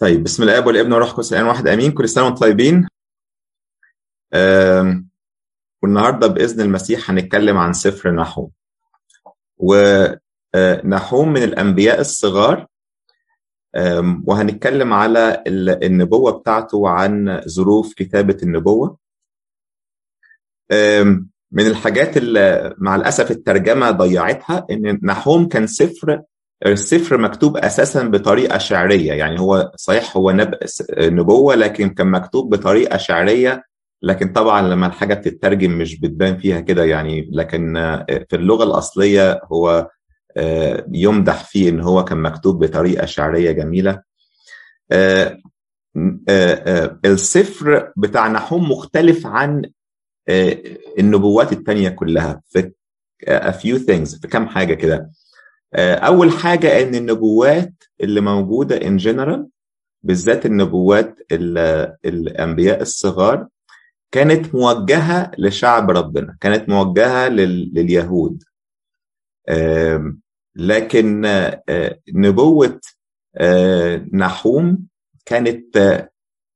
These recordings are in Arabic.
طيب بسم الله والابن والروح القدس الآن واحد آمين. كل سنة وأنتم طيبين. والنهاردة بإذن المسيح هنتكلم عن سفر نحوم. ونحوم من الأنبياء الصغار. وهنتكلم على ال- النبوة بتاعته عن ظروف كتابة النبوة. من الحاجات اللي مع الأسف الترجمة ضيعتها إن نحوم كان سفر السفر مكتوب أساسا بطريقة شعرية يعني هو صحيح هو نب... نبوة لكن كان مكتوب بطريقة شعرية لكن طبعا لما الحاجة بتترجم مش بتبان فيها كده يعني لكن آه، في اللغة الأصلية هو آه، يمدح فيه إن هو كان مكتوب بطريقة شعرية جميلة. آه، السفر بتاع نحوم مختلف عن النبوات التانية كلها. في a few things في كام حاجة كده. آه، أول حاجة إن النبوات اللي موجودة in general بالذات النبوات ال- الأنبياء الصغار كانت موجهة لشعب ربنا كانت موجهة لل- لليهود. لكن آه، نبوة آه، نحوم كانت آه،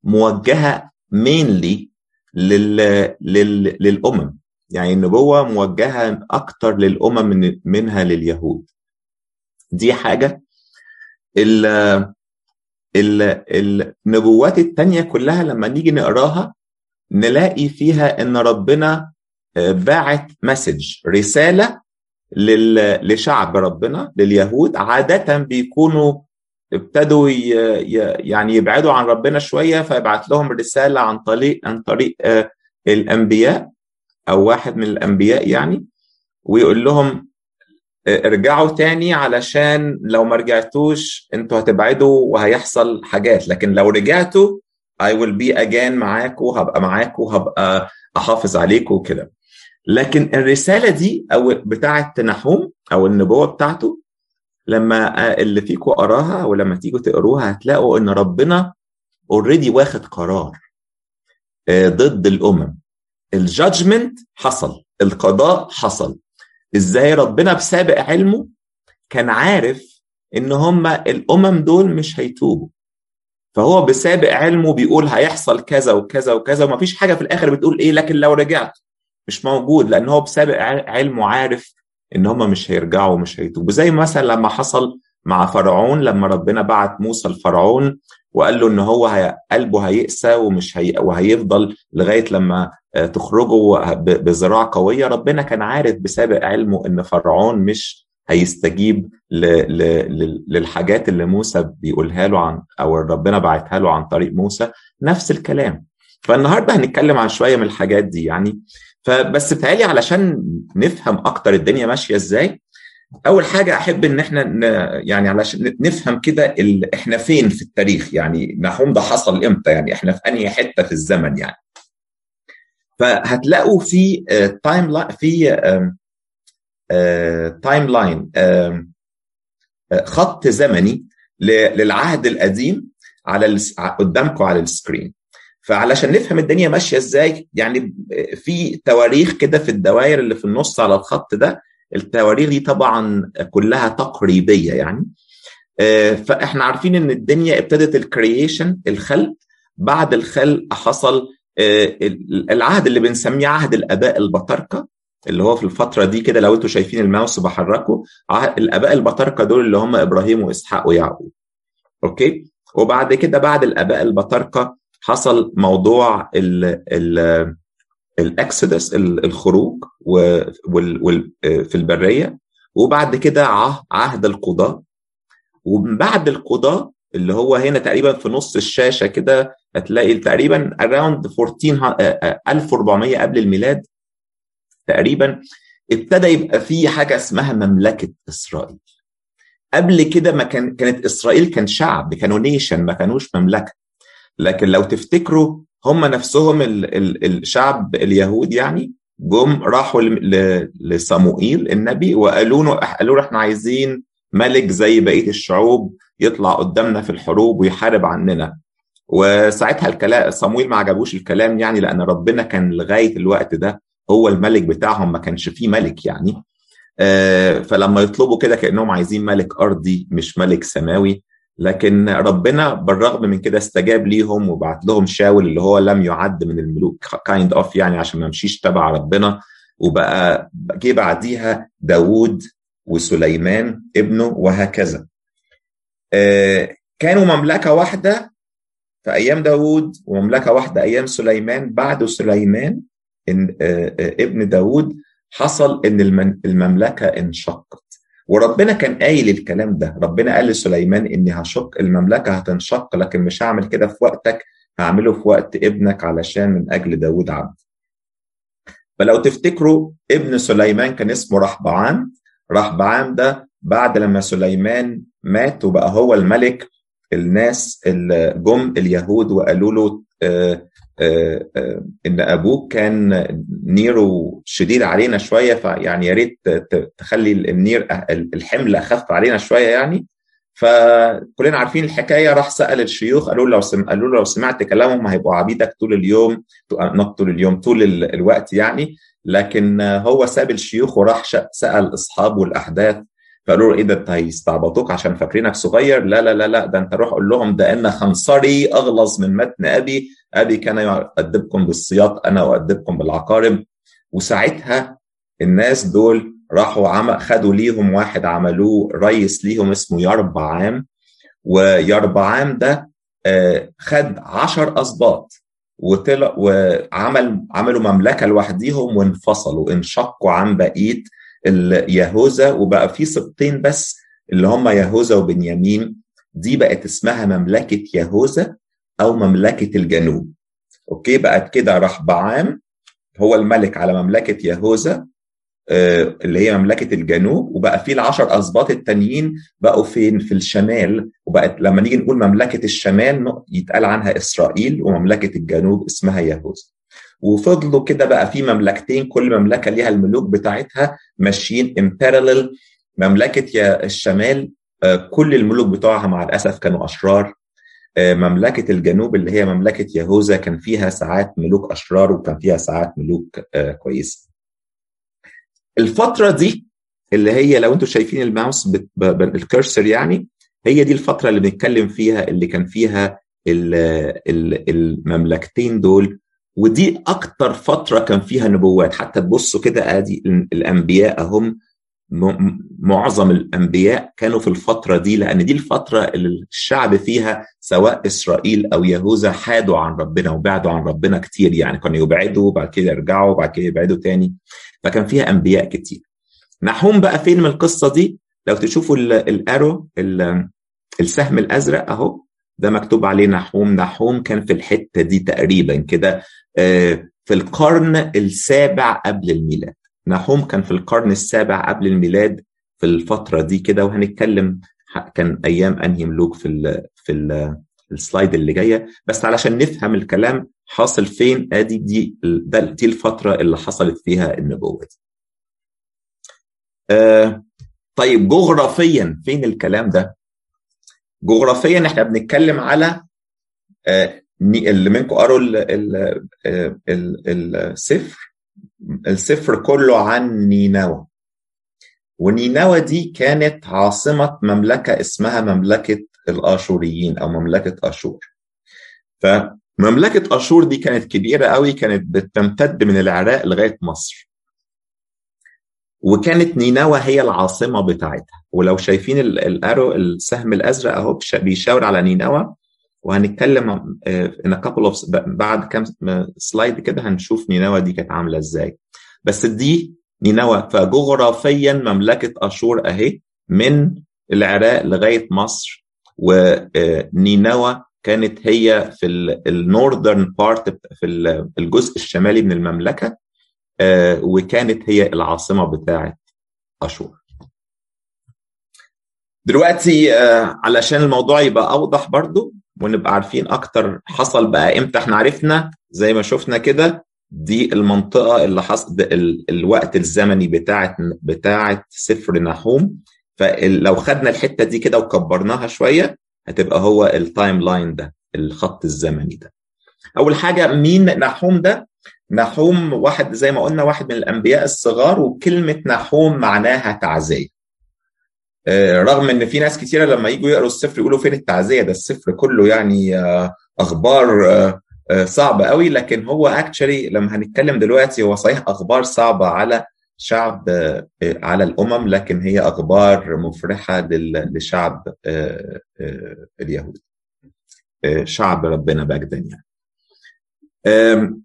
موجهة mainly لل... لل... للأمم. يعني النبوة موجهة أكتر للأمم من... منها لليهود. دي حاجة ال... ال... النبوات التانية كلها لما نيجي نقراها نلاقي فيها إن ربنا آه، باعت مسج رسالة. لشعب ربنا لليهود عادة بيكونوا ابتدوا. يعني يبعدوا عن ربنا شوية فيبعت لهم رسالة عن طريق عن طريق آه، الأنبياء أو واحد من الأنبياء يعني ويقول لهم ارجعوا تاني علشان لو ما رجعتوش أنتوا هتبعدوا وهيحصل حاجات. لكن لو رجعتوا I will be again معاكم هبقى معاكم هبقى أحافظ عليكم وكده. لكن الرسالة دي أو بتاعة نحوم أو النبوة بتاعته لما اللي فيكم قراها أو لما تيجوا تقروها هتلاقوا إن ربنا already واخد قرار آه، ضد الأمم. ال judgment حصل القضاء حصل. إزاي ربنا بسابق علمه كان عارف ان هم الامم دول مش هيتوبوا. فهو بسابق علمه بيقول هيحصل كذا وكذا وكذا ومفيش حاجة في الآخر بتقول إيه لكن لو رجعت مش موجود لأن هو بسابق علمه عارف إن هم مش هيرجعوا ومش هيتوبوا. زي مثلا لما حصل مع فرعون لما ربنا بعت موسى لفرعون وقال له إن هو هي قلبه هيقسى ومش هي وهيفضل لغاية لما آه، تخرجوا بذراع قوية ربنا كان عارف بسابق علمه إن فرعون مش هيستجيب. للحاجات اللي موسى بيقولها له عن أو ربنا بعتها له عن طريق موسى نفس الكلام فالنهاردة هنتكلم عن شوية من الحاجات دي يعني فبس بتهيألي علشان نفهم أكتر الدنيا ماشية إزاي أول حاجة أحب إن إحنا. يعني علشان نفهم كده. إحنا فين في التاريخ يعني نحوم ده حصل إمتى يعني إحنا في أنهي حتة في الزمن يعني فهتلاقوا في time line في time line خط زمني للعهد القديم على قدامكم على ال screen فعلشان نفهم الدنيا ماشية إزاي يعني في تواريخ كده في الدوائر اللي في النص على الخط ده التواريخ دي طبعا كلها تقريبية يعني. آه، فإحنا عارفين إن الدنيا ابتدت ال creation الخلق. بعد الخلق حصل آه، ال- العهد اللي بنسميه عهد الآباء البطاركة اللي هو في الفترة دي كده لو أنتوا شايفين الماوس بحركه الآباء البطاركة دول اللي هم إبراهيم وإسحاق ويعقوب. okay؟ وبعد كده بعد الآباء البطاركة حصل موضوع ال ال ال exodus ال- الخروج آه، في البرية. وبعد كده عه- عهد القضاة. ومن بعد القضاة اللي هو هنا تقريبا في نص الشاشة كده هتلاقي تقريبا around 14 ه- آه، آه، 1400 قبل الميلاد تقريبا ابتدى يبقى في حاجة اسمها مملكة إسرائيل. قبل كده ما كان كانت إسرائيل كان شعب كانوا نيشن ما كانوش مملكة. لكن لو تفتكروا هم نفسهم ال ال الشعب اليهود يعني جم راحوا لصموئيل النبي وقالوا له قالوا له إحنا عايزين ملك زي بقية الشعوب يطلع قدامنا في الحروب ويحارب عننا. وساعتها الكلام صمويل ما عجبوش الكلام يعني لأن ربنا كان لغاية الوقت ده هو الملك بتاعهم ما كانش فيه ملك يعني. آه، فلما يطلبوا كده كأنهم عايزين ملك أرضي مش ملك سماوي. لكن ربنا بالرغم من كده استجاب ليهم وبعت لهم شاول اللي هو لم يعد من الملوك kind of يعني عشان ما يمشيش تبع ربنا وبقى جه بعديها داوود وسليمان ابنه وهكذا. كانوا مملكة واحدة في أيام داوود ومملكة واحدة أيام سليمان. بعد سليمان إن ابن داوود حصل إن المملكة انشقت وربنا كان قايل الكلام ده. ربنا قال لسليمان إني هشق المملكة هتنشق لكن مش هعمل كده في وقتك. هعمله في وقت ابنك علشان من أجل داوود عبد. فلو تفتكروا ابن سليمان كان اسمه رحبعام رحبعام ده بعد لما سليمان مات وبقى هو الملك الناس اللي جم اليهود وقالوا له آآ إن أبوك كان نيره شديد علينا شوية فيعني يا ريت تخلي النير الحمل أخف علينا شوية يعني فكلنا عارفين الحكاية راح سأل الشيوخ قالوا له لو. قالوا له لو سمعت كلامهم هيبقوا عبيدك طول اليوم نط طول اليوم طول الوقت يعني لكن هو ساب الشيوخ وراح سأل أصحابه الأحداث فقالوا له إيه ده؟ أنت هيستعبطوك عشان فاكرينك صغير. لا لا لا لا ده أنت روح قول لهم ده إن خنصري أغلظ من متن أبي. أبي كان يؤدبكم بالسياط أنا أؤدبكم بالعقارب. وساعتها الناس دول راحوا عم خدوا ليهم واحد عملوه ريس ليهم اسمه يربعام. ويربعام ده خد عشر أسباط. وطلع وعمل عملوا مملكة لوحديهم وانفصلوا انشقوا عن بقية اليهوذا وبقى في سبطين بس اللي هم يهوذا وبنيامين. دي بقت اسمها مملكة يهوذا أو مملكة الجنوب. أوكي؟ بقت كده رحبعام هو الملك على مملكة يهوذا اللي هي مملكة الجنوب. وبقى في العشر اسباط التانيين بقوا فين؟ في الشمال. وبقت لما نيجي نقول مملكة الشمال يتقال عنها إسرائيل ومملكة الجنوب اسمها يهوذا. وفضلوا كده بقى في مملكتين كل مملكة ليها الملوك بتاعتها ماشيين امبارلل مملكة الشمال كل الملوك بتوعها مع الأسف كانوا أشرار. مملكة الجنوب اللي هي مملكة يهوذا كان فيها ساعات ملوك أشرار وكان فيها ساعات ملوك كويسة. الفترة دي اللي هي لو أنتم شايفين الماوس الكرسر يعني هي دي الفترة اللي بنتكلم فيها اللي كان فيها المملكتين دول ودي أكتر فترة كان فيها نبوات. حتى تبصوا كده آدي الأنبياء هم معظم الأنبياء كانوا في الفترة دي لأن دي الفترة اللي الشعب فيها سواء إسرائيل أو يهوذا حادوا عن ربنا وبعدوا عن ربنا كتير. يعني كانوا يبعدوا وبعد كده يرجعوا وبعد كده يبعدوا تاني. فكان فيها أنبياء كتير. نحوم بقى فين من القصة دي؟ لو تشوفوا الأرو السهم الأزرق أهو. ده مكتوب عليه نحوم. نحوم كان في الحتة دي تقريبا كده في القرن السابع قبل الميلاد. نحوم كان في القرن السابع قبل الميلاد في الفترة دي كده. وهنتكلم كان أيام أنهي ملوك في ال في ال السلايد اللي جاية. بس علشان نفهم الكلام حاصل فين؟ أدي دي دي الفترة اللي حصلت فيها النبوة دي. آه طيب جغرافيا فين الكلام ده؟ جغرافيا إحنا بنتكلم على آه اللي منكم قروا السفر السفر كله عن نينوى. ونينوى دي كانت عاصمة مملكة اسمها مملكة الآشوريين أو مملكة أشور. فمملكة أشور دي كانت كبيرة قوي كانت بتمتد من العراق لغاية مصر. وكانت نينوى هي العاصمة بتاعتها. ولو شايفين الارو السهم الأزرق أهو بيشاور على نينوى. وهنتكلم a couple of بعد كام slide كده هنشوف نينوى دي كانت عاملة إزاي. بس دي نينوى فجغرافيا مملكة أشور أهي من العراق لغاية مصر. ونينوى كانت هي في ال northern part في الجزء الشمالي من المملكة. وكانت هي العاصمة بتاعة أشور. دلوقتي علشان الموضوع يبقى أوضح برضو ونبقى عارفين أكتر حصل بقى إمتى إحنا عرفنا زي ما شفنا كده دي المنطقة اللي حصل الوقت الزمني بتاعت بتاعت سفر نحوم. فلو خدنا الحتة دي كده وكبرناها شوية هتبقى هو ال timeline ده الخط الزمني ده. أول حاجة مين نحوم ده؟ نحوم واحد زي ما قلنا واحد من الأنبياء الصغار وكلمة نحوم معناها تعزية. رغم إن في ناس كثيره لما يجوا يقروا السفر يقولوا فين التعزية؟ ده السفر كله يعني أخبار صعبة قوي. لكن هو اكشلي لما هنتكلم دلوقتي هو صحيح أخبار صعبة على شعب على الأمم لكن هي أخبار مفرحة لشعب اليهود. شعب ربنا مجدا يعني.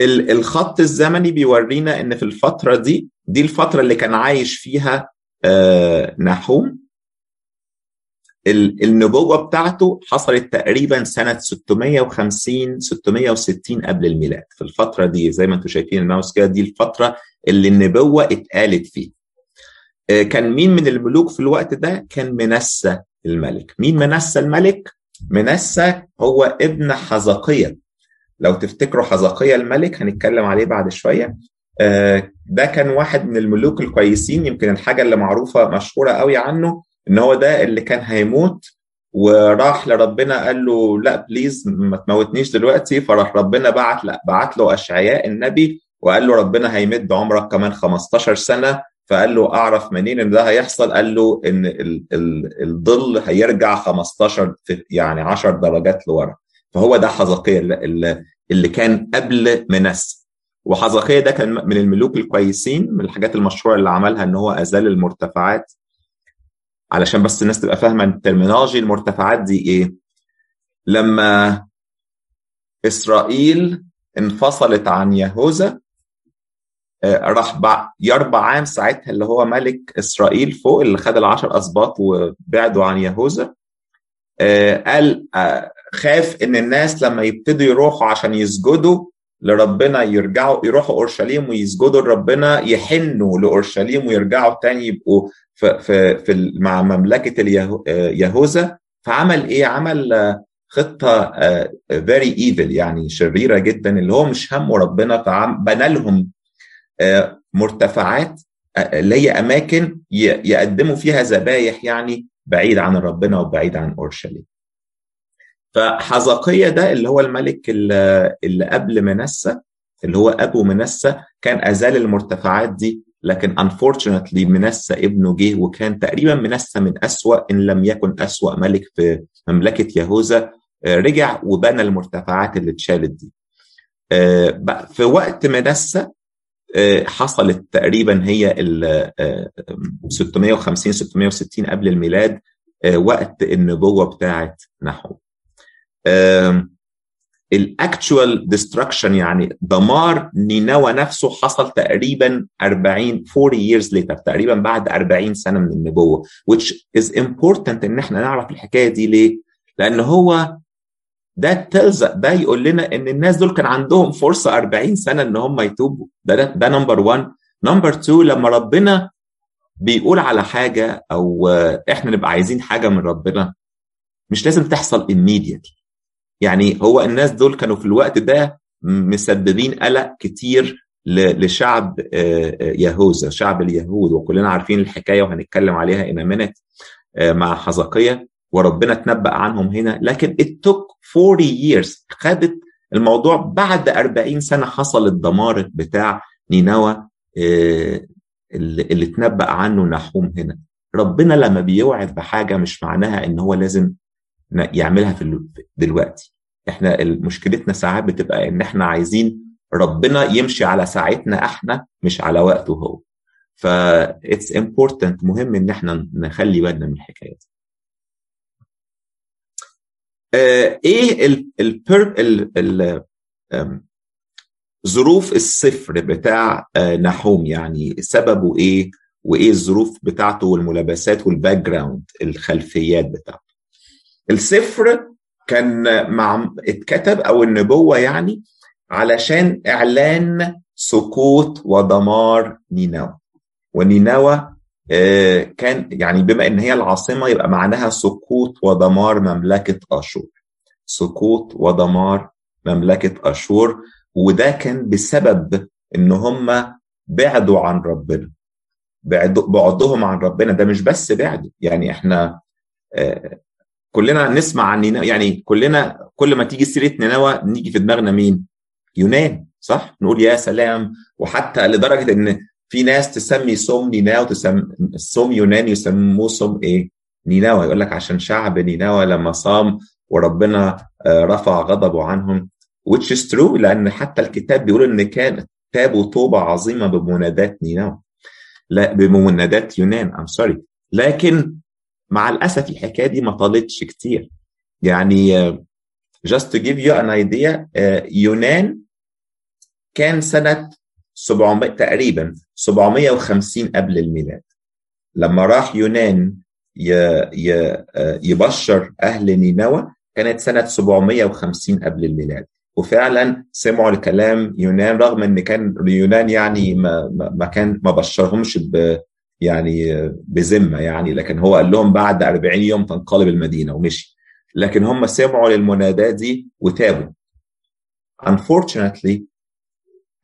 الخط الزمني بيورينا إن في الفترة دي دي الفترة اللي كان عايش فيها نحوم. النبوة بتاعته حصلت تقريبا سنة 650 660 قبل الميلاد. في الفترة دي زي ما أنتم شايفين الماوس كده دي الفترة اللي النبوة اتقالت فيه. كان مين من الملوك في الوقت ده؟ كان منسى الملك. مين منسى الملك؟ منسى هو ابن حزقية. لو تفتكروا حزقية الملك هنتكلم عليه بعد شوية. ده كان واحد من الملوك الكويسين يمكن الحاجة اللي معروفة مشهورة قوي عنه إن هو ده اللي كان هيموت وراح لربنا قال له لا بليز ما تموتنيش دلوقتي. فراح ربنا بعت لا بعت له أشعياء النبي وقال له ربنا هيمد عمرك كمان 15 سنة. فقال له أعرف منين إن ده هيحصل؟ قال له إن ال ال الظل هيرجع 15 يعني 10 درجات لورا. فهو ده حزقية اللي, كان قبل منس وحزقية ده كان من الملوك الكويسين من الحاجات المشهورة اللي عملها إن هو أزال المرتفعات. علشان بس الناس تبقى فاهمة الترمينولوجي المرتفعات دي إيه. لما إسرائيل انفصلت عن يهوذا راح يربعام ساعتها اللي هو ملك إسرائيل فوق اللي خد العشر أسباط وبعدوا عن يهوذا. قال خاف إن الناس لما يبتدوا يروحوا عشان يسجدوا لربنا يرجعوا يروحوا أورشليم ويسجدوا لربنا يحنوا لأورشليم ويرجعوا تاني يبقوا في في, في مع مملكة يهوذا فعمل إيه؟ عمل خطة very evil يعني شريرة جدا اللي هو مش همه ربنا فبنى لهم مرتفعات اللي هي أماكن يقدموا فيها ذبايح يعني بعيد عن ربنا وبعيد عن أورشليم. فحزقية ده اللي هو الملك اللي قبل منسى اللي هو أبو منسى كان أزال المرتفعات دي. لكن unfortunately منسى ابنه جه وكان تقريبا منسى من أسوأ إن لم يكن أسوأ ملك في مملكة يهوذا رجع وبنى المرتفعات اللي اتشالت دي. في وقت منسى حصلت تقريبا هي ال 650 660 قبل الميلاد وقت النبوة بتاعت نحوم ال actual destruction يعني دمار نينوى نفسه حصل تقريبا 40 40 years later تقريبا بعد 40 سنة من النبوة which is important إن إحنا نعرف الحكاية دي ليه؟ لأن هو ده تلزق ده يقول لنا إن الناس دول كان عندهم فرصة 40 سنة إن هم يتوبوا. ده ده, ده number 1 number 2 لما ربنا بيقول على حاجة أو إحنا نبقى عايزين حاجة من ربنا مش لازم تحصل immediately. يعني هو الناس دول كانوا في الوقت ده مسببين قلق كتير لشعب يهوذا شعب اليهود وكلنا عارفين الحكاية وهنتكلم عليها ان منت مع حزقية وربنا تنبأ عنهم هنا. لكن it took 40 years. خدت الموضوع بعد 40 سنة حصل الدمار بتاع نينوى اللي تنبأ عنه نحوم هنا. ربنا لما بيوعد بحاجة مش معناها إن هو لازم يعملها في دلوقتي. إحنا مشكلتنا ساعات بتبقى إن إحنا عايزين ربنا يمشي على ساعتنا إحنا مش على وقته هو. ف it's important مهم إن إحنا نخلي بالنا من الحكاية دي. آه إيه ال ال ال ال ظروف السفر بتاع آه نحوم؟ يعني سببه إيه؟ وإيه الظروف بتاعته والملابسات وال background الخلفيات بتاعته؟ السفر كان مع اتكتب أو النبوة يعني علشان إعلان سقوط ودمار نينوى. ونينوى كان يعني بما إن هي العاصمة يبقى معناها سقوط ودمار مملكة أشور. سقوط ودمار مملكة أشور. وده كان بسبب إن هم بعدوا عن ربنا. بعدهم عن ربنا. ده مش بس بعدوا يعني إحنا كلنا نسمع عن نينوى يعني كلنا كل ما تيجي سيرة نينوى نيجي في دماغنا مين؟ يونان صح؟ نقول يا سلام وحتى لدرجة إن في ناس تسمي صوم نينوى وتسمي صوم يوناني يسموه صوم إيه؟ نينوى يقول لك عشان شعب نينوى لما صام وربنا رفع غضبه عنهم which is true لأن حتى الكتاب بيقول إن كان تابوا توبه عظيمة بمنادات نينوى لا بمنادات يونان I'm sorry لكن مع الأسف الحكاية دي ما طالتش كتير. يعني just to give you an idea يونان كان سنة 700 تقريبا 750 قبل الميلاد. لما راح يونان يبشر أهل نينوى كانت سنة 750 قبل الميلاد. وفعلا سمعوا الكلام يونان رغم إن كان يونان يعني ما, ما كان ما بشرهمش يعني بذمة يعني لكن هو قال لهم بعد 40 يوم تنقلب المدينة ومشي. لكن هم سمعوا للمنادات دي وتابوا. Unfortunately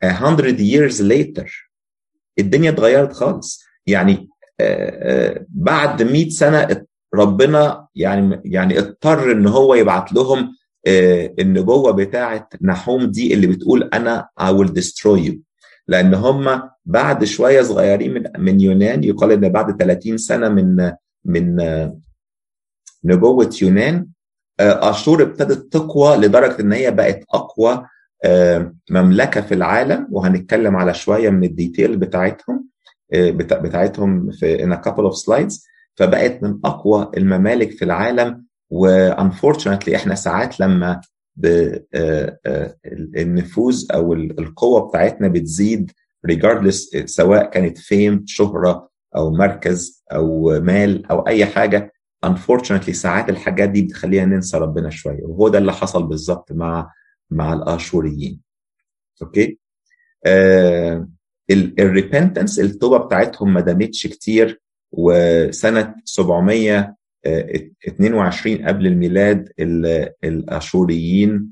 100 years later الدنيا اتغيرت خالص. يعني بعد 100 سنة ربنا يعني يعني اضطر إن هو يبعت لهم النبوة بتاعه نحوم دي اللي بتقول أنا I will destroy you. لأن هم بعد شوية صغيرين من من يونان يقال إن بعد 30 سنة من من نبوة يونان آشور ابتدت تقوى لدرجة إن هي بقت أقوى مملكة في العالم. وهنتكلم على شوية من ال detail بتاعتهم بتاعتهم في in a couple of slides. فبقت من أقوى الممالك في العالم. و unfortunately إحنا ساعات لما النفوذ أو القوة بتاعتنا بتزيد regardless سواء كانت fame شهرة أو مركز أو مال أو أي حاجة. Unfortunately ساعات الحاجات دي بتخلينا ننسى ربنا شوية وهو ده اللي حصل بالظبط مع مع الآشوريين. okay آه ال repentance التوبة بتاعتهم ما دامتش كتير وسنة 722 قبل الميلاد الأشوريين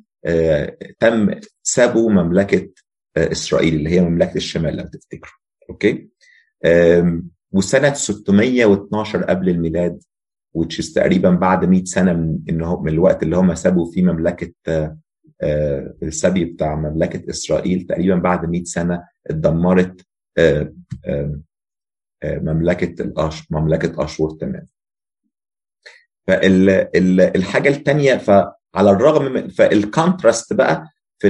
تم سبوا مملكة إسرائيل اللي هي مملكة الشمال لو تفتكروا. okay؟ وسنة 612 قبل الميلاد which تقريبا بعد 100 سنة من انه من الوقت اللي هم سبوا فيه مملكة السبي بتاع مملكة إسرائيل تقريبا بعد 100 سنة اتدمرت مملكة مملكة أشور تمام فالحاجه الثانية فعلى الرغم من فال contrast بقى في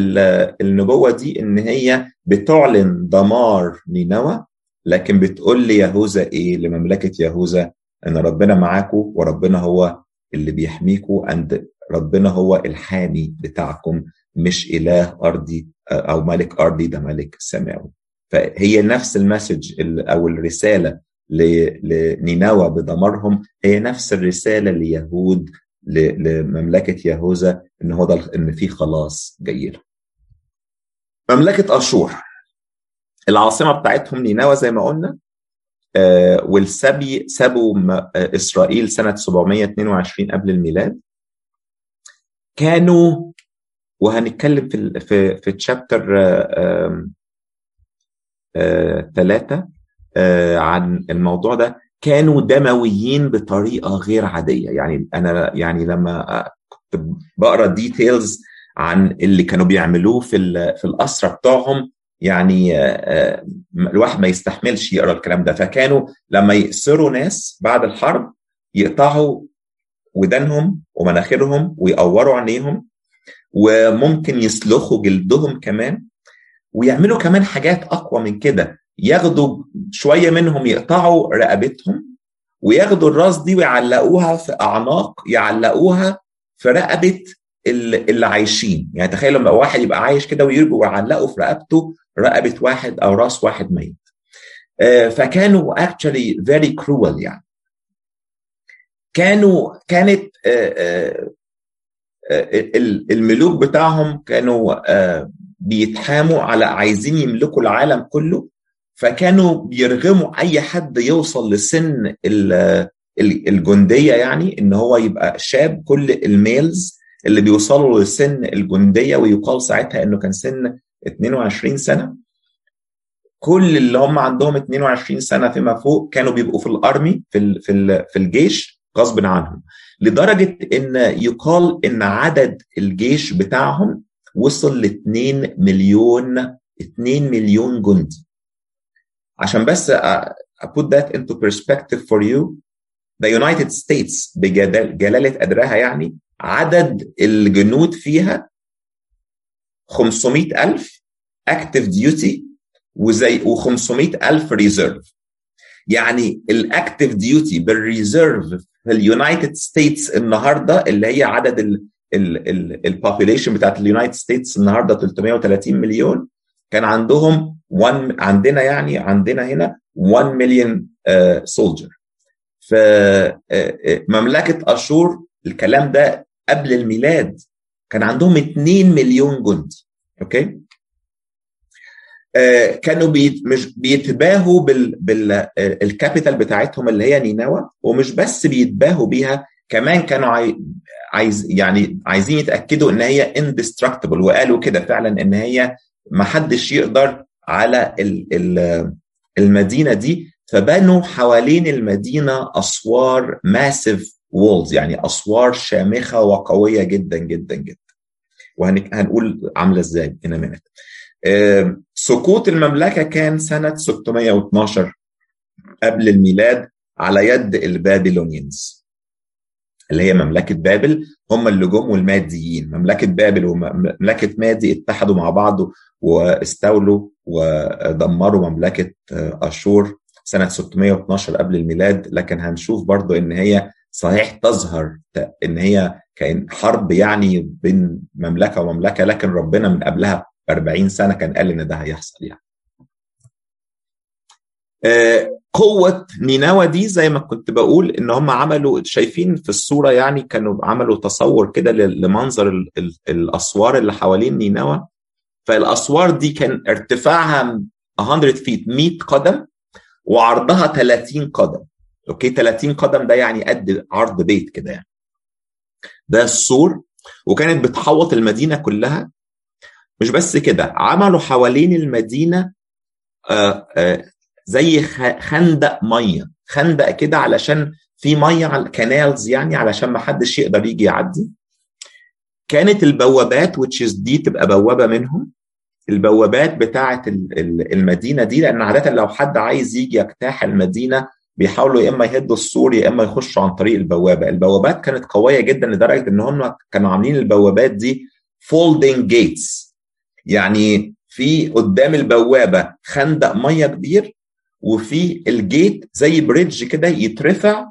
النبوه دي إن هي بتعلن دمار نينوى لكن بتقول ليهوذا إيه؟ لمملكة يهوذا إن ربنا معاكم وربنا هو اللي بيحميكم عند ربنا هو الحامي بتاعكم مش إله أرضي أو ملك أرضي ده ملك سماوي. فهي نفس المسج أو الرسالة لنينوى بدمارهم هي نفس الرسالة ليهود لمملكة يهوذا إن هو ده إن في خلاص جاي له. مملكة أشور. العاصمة بتاعتهم نينوى زي ما قلنا آه والسبي سابوا إسرائيل سنة 722 قبل الميلاد. كانوا وهنتكلم في في في تشابتر ثلاثة عن الموضوع ده كانوا دمويين بطريقة غير عادية. يعني أنا يعني لما كنت بقرأ ديتيلز عن اللي كانوا بيعملوه في في الأسرة بتوعهم يعني الواحد ما يستحملش يقرأ الكلام ده. فكانوا لما يأسروا ناس بعد الحرب يقطعوا ودانهم ومناخيرهم ويقوروا عينيهم وممكن يسلخوا جلدهم كمان ويعملوا كمان حاجات أقوى من كده. ياخدوا شوية منهم يقطعوا رقبتهم وياخدوا الراس دي ويعلقوها في أعناق يعلقوها في رقبة اللي عايشين. يعني تخيل لما واحد يبقى عايش كده ويرجوا ويعلقوا في رقبته رقبة واحد أو راس واحد ميت. فكانوا actually very cruel يعني. كانوا كانت الملوك بتاعهم كانوا بيتحاموا على عايزين يملكوا العالم كله فكانوا بيرغموا أي حد يوصل لسن الجندية يعني إن هو يبقى شاب. كل الميلز اللي بيوصلوا لسن الجندية ويقال ساعتها إنه كان سن 22 سنة كل اللي هم عندهم 22 سنة فيما فوق كانوا بيبقوا في الأرمي في ال في ال في الجيش غصب عنهم. لدرجة إن يقال إن عدد الجيش بتاعهم وصل ل 2 مليون 2 مليون جندي. عشان بس put that into perspective for you. The United States بجلالة قدرها يعني عدد الجنود فيها 500 ألف active duty وزي و500 ألف reserve يعني ال active duty بال reserve في ال United States النهارده اللي هي عدد ال population بتاعت ال United States النهارده 330 مليون كان عندهم 1 عندنا يعني عندنا هنا 1 مليون soldier في مملكة اشور الكلام ده قبل الميلاد كان عندهم 2 مليون جندي okay؟ كانوا بيت مش بيتباهوا بال بال capital بتاعتهم اللي هي نينوى ومش بس بيتباهوا بيها كمان كانوا عاي... عايز يعني عايزين يتأكدوا إن هي indestructible وقالوا كده فعلا إن هي ما حدش يقدر على ال... ال... المدينة دي فبنوا حوالين المدينة أسوار massive walls يعني أسوار شامخة وقوية جدا جدا جدا وهنقول عاملة إزاي a minute. سقوط المملكة كان سنة 612 قبل الميلاد على يد ال Babylonians اللي هي مملكة بابل هم اللي جم والماديين مملكة بابل ومملكة مادي اتحدوا مع بعض واستولوا ودمروا مملكة أشور سنة 612 قبل الميلاد لكن هنشوف برضو إن هي صحيح تظهر إن هي كأن حرب يعني بين مملكة ومملكة لكن ربنا من قبلها 40 سنة كان قال إن ده هيحصل يعني. آه قوة نينوى دي زي ما كنت بقول إن هم عملوا شايفين في الصورة يعني كانوا عملوا تصور كده لمنظر ال ال الأسوار اللي حوالين نينوى فالأسوار دي كان ارتفاعها 100 feet 100 قدم وعرضها 30 قدم. okay؟ 30 قدم ده يعني قد عرض بيت كده يعني. ده السور. وكانت بتحوط المدينة كلها. مش بس كده عملوا حوالين المدينة آآ آآ زي خندق مية. خندق كده علشان في مية على ال canals يعني علشان ما حدش يقدر يجي يعدي. كانت البوابات which دي تبقى بوابة منهم. البوابات بتاعة المدينة دي لأن عادة لو حد عايز يجي يجتاح المدينة بيحاولوا يا إما يهدوا السور يا إما يخشوا عن طريق البوابة، البوابات كانت قوية جدا لدرجة إن هم كانوا عاملين البوابات دي folding gates يعني في قدام البوابة خندق مية كبير وفي ال gate زي bridge كده يترفع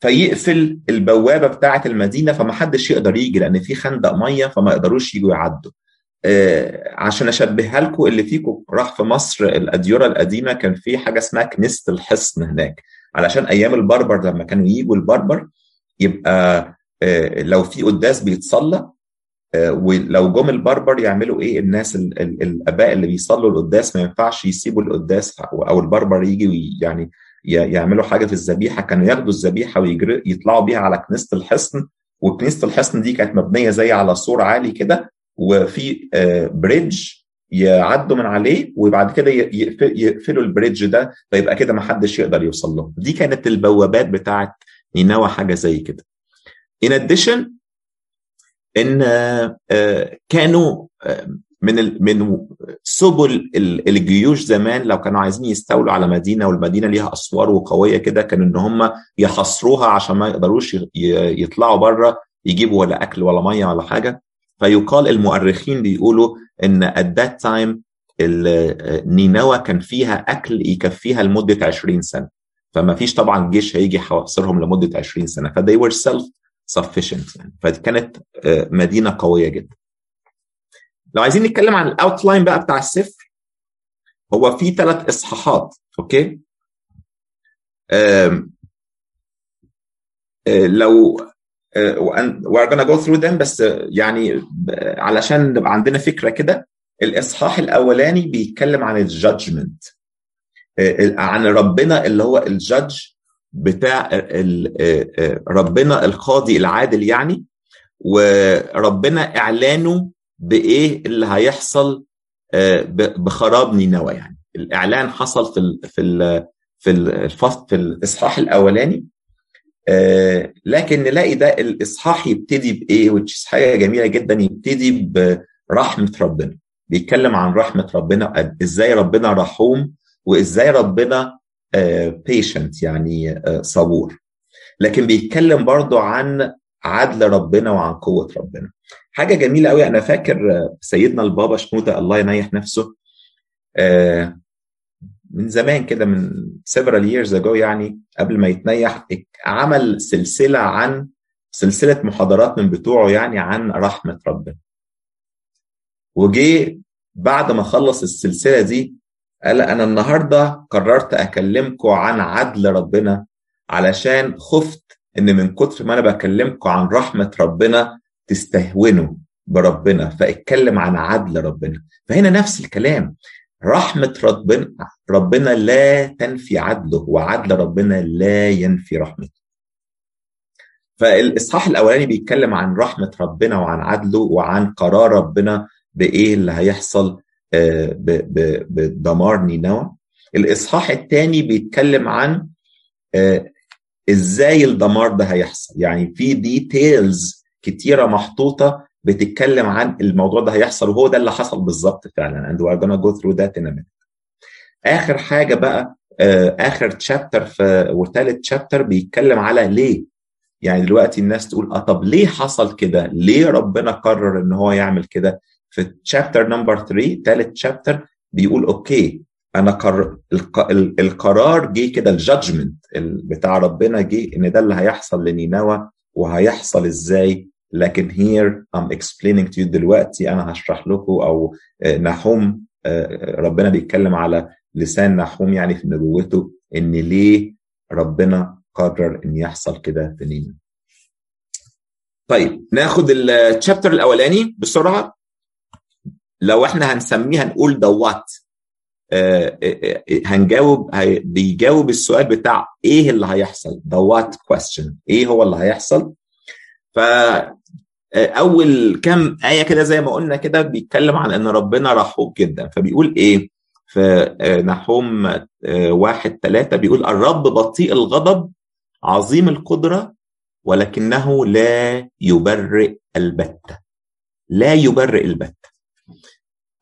فيقفل البوابة بتاعه المدينة فما حدش يقدر يجي لأن في خندق مية فما يقدروش يجوا يعدوا. آه عشان اشبهها لكم اللي فيكم راح في مصر الاديره القديمة كان في حاجة اسمها كنيسة الحصن هناك. علشان أيام البربر لما كانوا يجوا البربر يبقى آه لو في قداس بيتصلى ولو جم البربر يعملوا إيه الناس ال ال الأباء اللي بيصلوا القداس ما ينفعش يسيبوا القداس أو البربر يجي يعني يعملوا حاجة في الذبيحة. كانوا ياخدوا الذبيحة ويطلعوا بيها على كنيسة الحصن وكنيسة الحصن دي كانت مبنية زي على سور عالي كده وفي bridge يعدوا من عليه وبعد كده يقفلوا ال bridge ده فيبقى كده ما حدش يقدر يوصل لهم دي كانت البوابات بتاعت نينوى حاجة زي كده. In addition إن كانوا من من سبل الجيوش زمان لو كانوا عايزين يستولوا على مدينة والمدينة ليها أسوار وقوية كده كانوا إن هم يحصروها عشان ما يقدروش يطلعوا بره يجيبوا ولا أكل ولا مية ولا حاجة. فيقال المؤرخين بيقولوا إن at that time نينوى كان فيها أكل يكفيها لمدة 20 سنة. فما فيش طبعا جيش هيجي يحاصرهم لمدة 20 سنة. ف they were self sufficient يعني. فكانت مدينة قوية جدا. لو عايزين نتكلم عن ال outline بقى بتاع السفر هو في ثلاث إصحاحات okay؟ أم لو we're gonna go through بس يعني علشان نبقى عندنا فكرة كده الإصحاح الأولاني بيتكلم عن ال judgment عن ربنا اللي هو ال judge بتاع ربنا القاضي العادل يعني وربنا إعلانه بإيه اللي هيحصل بخراب نينوى يعني. الإعلان حصل في في في في الإصحاح الأولاني. آه لكن نلاقي ده الإصحاح يبتدي بإيه؟ which حاجة جميلة جدا يبتدي برحمة ربنا. بيتكلم عن رحمة ربنا إزاي ربنا رحوم وإزاي ربنا بيشنت يعني صبور. لكن بيتكلم برضو عن عدل ربنا وعن قوة ربنا. حاجة جميلة قوي أنا فاكر سيدنا البابا شنودة الله ينيح نفسه من زمان كده من several years ago يعني قبل ما يتنيح عمل سلسلة عن سلسلة محاضرات من بتوعه يعني عن رحمة ربنا. وجي بعد ما خلص السلسلة دي قال أنا النهاردة قررت أكلمكم عن عدل ربنا علشان خفت إن من كتر ما أنا بكلمكم عن رحمة ربنا تستهونوا بربنا فاتكلم عن عدل ربنا. فهنا نفس الكلام. رحمة ربنا ربنا لا تنفي عدله وعدل ربنا لا ينفي رحمته. فالإصحاح الأولاني بيتكلم عن رحمة ربنا وعن عدله وعن قرار ربنا بإيه اللي هيحصل بدمار نينوى. الإصحاح الثاني بيتكلم عن إزاي الدمار ده هيحصل. يعني في ديتيلز كتيرة محطوطة بتتكلم عن الموضوع ده هيحصل وهو ده اللي حصل بالظبط فعلا. Gonna go through that in a minute. آخر حاجة بقى آخر تشابتر في وثالث تشابتر بيتكلم على ليه. يعني دلوقتي الناس تقول آه طب ليه حصل كده؟ ليه ربنا قرر إن هو يعمل كده؟ في chapter number 3 ثالث chapter بيقول okay أنا قرر القرار جه كده ال judgment بتاع ربنا جه إن ده اللي هيحصل لنينوى وهيحصل إزاي؟ لكن here I'm explaining to you دلوقتي أنا هشرح لكم أو نحوم ربنا بيتكلم على لسان نحوم يعني في نبوته إن ليه ربنا قرر إن يحصل كده في نينوى طيب ناخد ال chapter الأولاني بسرعة. لو إحنا هنسميه هنقول ده what هنجاوب بيجاوب السؤال بتاع إيه اللي هيحصل؟ ده what question إيه هو اللي هيحصل؟ ف أول كام آية كده زي ما قلنا كده بيتكلم عن إن ربنا رحوم جدا. فبيقول إيه؟ في نحوم واحد ثلاثة بيقول الرب بطيء الغضب عظيم القدرة ولكنه لا يبرئ البتة. لا يبرئ البتة.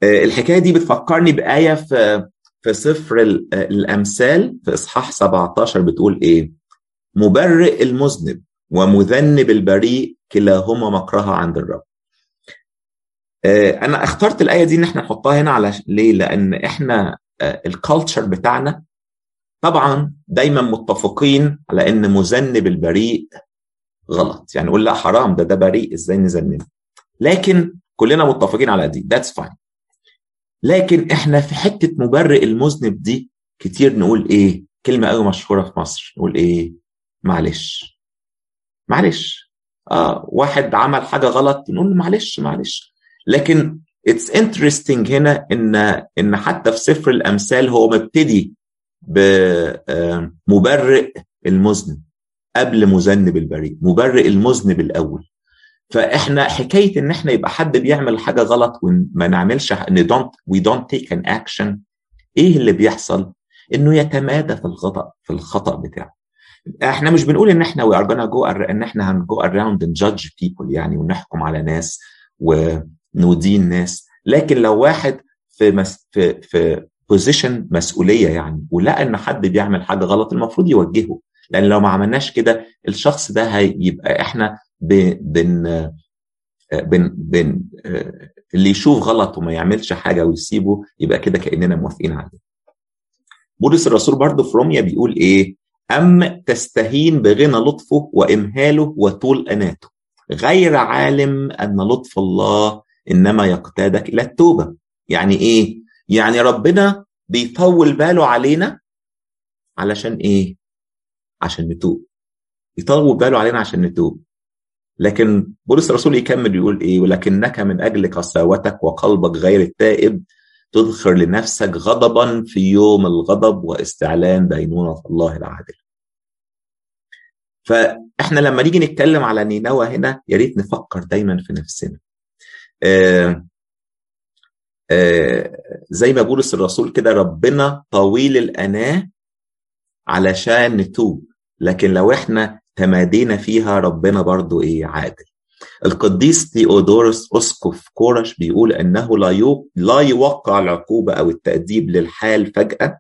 الحكاية دي بتفكرني بآية في في سفر الأمثال في إصحاح 17 بتقول إيه؟ مبرئ المذنب. ومذنب البريء كلاهما مكرها عند الرب. أنا اخترت الآية دي إن إحنا نحطها هنا على ليه؟ لأن إحنا الكالتشر بتاعنا طبعا دايما متفقين على إن مذنب البريء غلط. يعني نقول لا حرام ده ده بريء إزاي نذنبه؟ لكن كلنا متفقين على دي. that's fine لكن إحنا في حتة مبرئ المذنب دي كتير نقول إيه؟ كلمة قوي مشهورة في مصر. نقول إيه؟ معلش. معلش. آه واحد عمل حاجة غلط نقول معلش معلش. لكن it's interesting هنا إن إن حتى في سفر الأمثال هو مبتدي بمبرئ المذنب قبل مذنب البريء مبرئ المذنب الأول. فإحنا حكاية إن إحنا يبقى حد بيعمل حاجة غلط وما نعملش إن don't we don't take an action إيه اللي بيحصل؟ إنه يتمادى في الخطا في الخطأ بتاعه. إحنا مش بنقول ان إحنا we are gonna go ان إحنا هنجو around and judge people يعني ونحكم على ناس وندين ناس لكن لو واحد في مس في في بوزيشن مسؤولية يعني ولقى إن حد بيعمل حاجة غلط المفروض يوجهه لأن لو ما عملناش كده الشخص ده هيبقى إحنا بن بن بن اللي يشوف غلط وما يعملش حاجة ويسيبه يبقى كده كأننا موافقين عليه. بولس الرسول برضه في روميا بيقول إيه؟ أم تستهين بغنى لطفه وإمهاله وطول أناته غير عالم أن لطف الله إنما يقتادك إلى التوبة يعني إيه؟ يعني ربنا بيطول باله علينا علشان إيه؟ عشان نتوب يطول باله علينا عشان نتوب لكن بولس الرسول يكمل يقول إيه؟ ولكنك من أجل قساوتك وقلبك غير التائب تدخر لنفسك غضبا في يوم الغضب واستعلان دينونة الله العادل فإحنا لما نيجي نتكلم على نينوى هنا يا ريت نفكر دايما في نفسنا. آآ آآ زي ما بولس الرسول كده ربنا طويل الأناة علشان نتوب لكن لو إحنا تمادينا فيها ربنا برضو إيه عادل. القديس ثيودورس أسقف كورش بيقول إنه لا لا يوقع العقوبة أو التأديب للحال فجأة.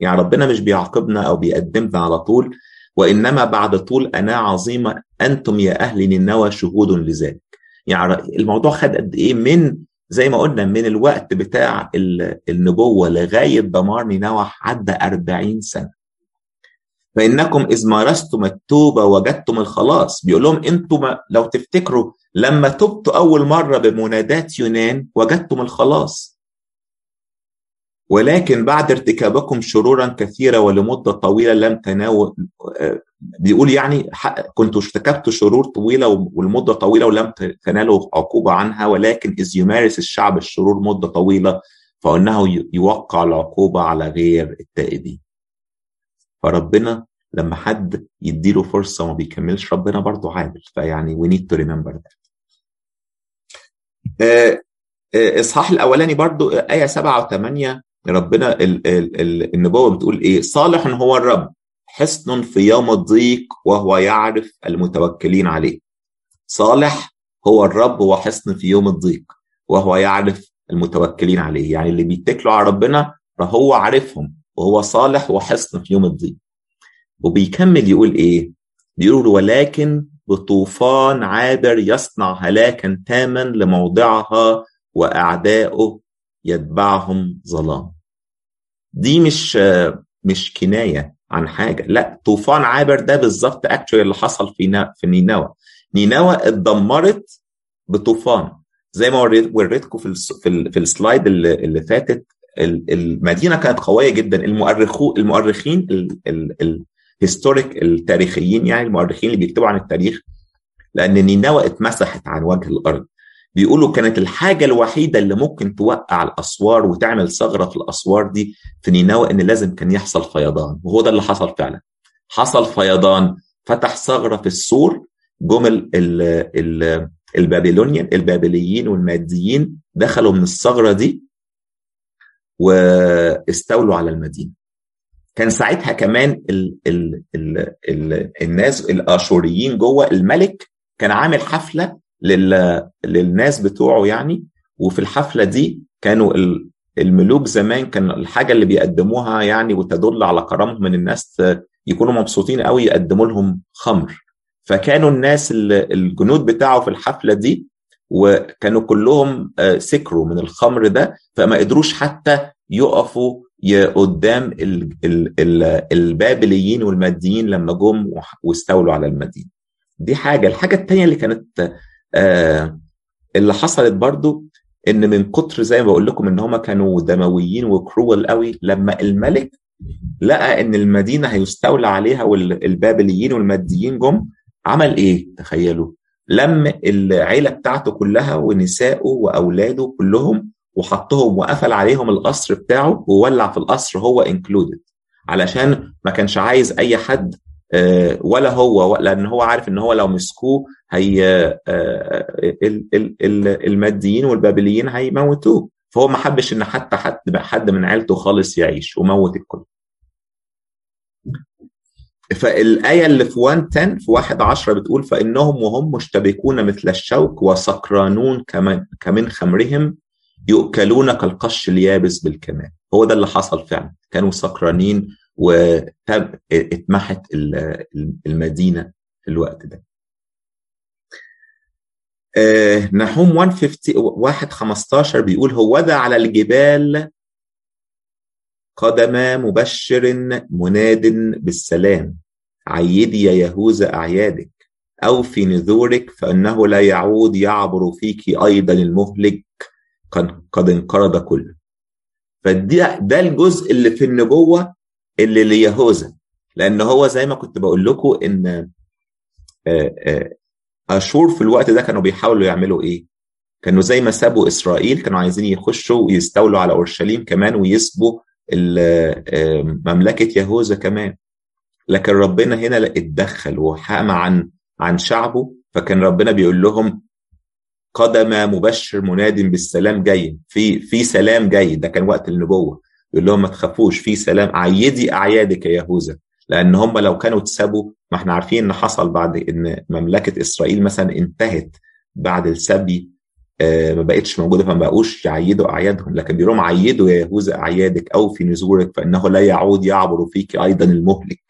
يعني ربنا مش بيعاقبنا أو بيقدمنا على طول وإنما بعد طول اناة عظيمة أنتم يا أهل نينوى شهود لذلك. يعني الموضوع خد قد إيه؟ من زي ما قلنا من الوقت بتاع النبوة لغاية دمار نينوى عدى 40 سنة. فإنكم إذ مارستم التوبة وجدتم الخلاص. بيقول لهم أنتم لو تفتكروا لما تبتوا أول مرة بمنادات يونان وجدتم الخلاص. ولكن بعد ارتكابكم شرورا كثيرة ولمدة طويلة لم تناول بيقول يعني كنتوا ارتكبتوا شرور طويلة ولمدة طويلة ولم تنالوا عقوبة عنها ولكن إذ يمارس الشعب الشرور مدة طويلة فإنه يوقع العقوبة على غير التائبين. فربنا لما حد يديله فرصة وما بيكملش ربنا برضه عادل. فيعني we need to remember that. إصحاح الأولاني برضو آية سبعة وثمانية ربنا ال ال ال النبوة بتقول إيه؟ صالح هو الرب حصن في يوم الضيق وهو يعرف المتوكلين عليه. صالح هو الرب وحصن في يوم الضيق وهو يعرف المتوكلين عليه. يعني اللي بيتكلوا على ربنا فهو عارفهم. وهو صالح وحصن في يوم الضيق. وبيكمل يقول إيه؟ بيقول ولكن بطوفان عابر يصنع هلاكا تاما لموضعها وأعداؤه يتبعهم ظلام. دي مش مش كناية عن حاجة. لا طوفان عابر ده بالظبط actually اللي حصل في في نينوى. نينوى اتدمرت بطوفان. زي ما وريتكم في في, ال slide اللي فاتت المدينة كانت قوية جدا. المؤرخو المؤرخين ال historic التاريخيين يعني المؤرخين اللي بيكتبوا عن التاريخ لأن نينوى اتمسحت عن وجه الأرض. بيقولوا كانت الحاجة الوحيدة اللي ممكن توقع الأسوار وتعمل ثغرة في الأسوار دي في نينوى إن لازم كان يحصل فيضان. وهو ده اللي حصل فعلا. حصل فيضان فتح ثغرة في السور جم ال ال ال البابلونيين البابليين والماديين دخلوا من الثغرة دي واستولوا على المدينة. كان ساعتها كمان ال ال ال ال الناس الآشوريين جوه الملك كان عامل حفلة لل... للناس بتوعه يعني. وفي الحفلة دي كانوا الملوك زمان كان الحاجة اللي بيقدموها يعني وتدل على كرمهم من الناس يكونوا مبسوطين قوي يقدموا لهم خمر. فكانوا الناس الجنود بتاعه في الحفلة دي وكانوا كلهم سكروا من الخمر ده فما قدروش حتى يقفوا قدام البابليين والماديين لما جم واستولوا على المدينة. دي حاجة. الحاجة الثانية اللي كانت آه اللي حصلت برضو إن من كتر زي ما بقول لكم إن هم كانوا دمويين وكرول قوي لما الملك لقى إن المدينة هيستولى عليها والبابليين والماديين جم عمل إيه؟ تخيلوا. لم العيلة بتاعته كلها ونسائه وأولاده كلهم وحطهم وقفل عليهم القصر بتاعه وولع في القصر هو انكلودد علشان ما كانش عايز أي حد ولا هو لأن هو عارف إن هو لو مسكوه هي الماديين والبابليين هيموتوه. فهو ما حبش إن حتى حد حد من عيلته خالص يعيش وموت الكل. فالآية اللي في 110 في 1 10 بتقول فإنهم وهم مشتبكون مثل الشوك وسكرانون كمن, كمن خمرهم يؤكلون كالقش اليابس بالكمال. هو ده اللي حصل فعلا. كانوا سكرانين واتمحت المدينة في الوقت ده. نحوم 150 واحد 15 بيقول هوذا على الجبال قدم مبشر مناد بالسلام. عيدي يا يهوذا أعيادك. أو في نذورك فإنه لا يعود يعبر فيك أيضا المهلك. قد انقرض كله فده ده الجزء اللي في النبوة اللي ليهوذا. لأن هو زي ما كنت بقول لكم إن أشور في الوقت ده كانوا بيحاولوا يعملوا إيه؟ كانوا زي ما سابوا إسرائيل كانوا عايزين يخشوا ويستولوا على أورشليم كمان ويسبوا مملكة يهوذا كمان. لكن ربنا هنا اتدخل وحام عن عن شعبه. فكان ربنا بيقول لهم قدم مبشر مناد بالسلام جاي في في سلام جاي. ده كان وقت النبوة. يقول لهم ما تخافوش في سلام. عيدي أعيادك يا يهوذا. لأن هم لو كانوا اتسابوا ما إحنا عارفين إن حصل بعد إن مملكة إسرائيل مثلا انتهت بعد السبي ما بقتش موجودة فما بقوش يعيدوا أعيادهم. لكن بيقولوا عيدوا يا يهوذا أعيادك أو في نزورك فإنه لا يعود يعبر فيك أيضا المهلك.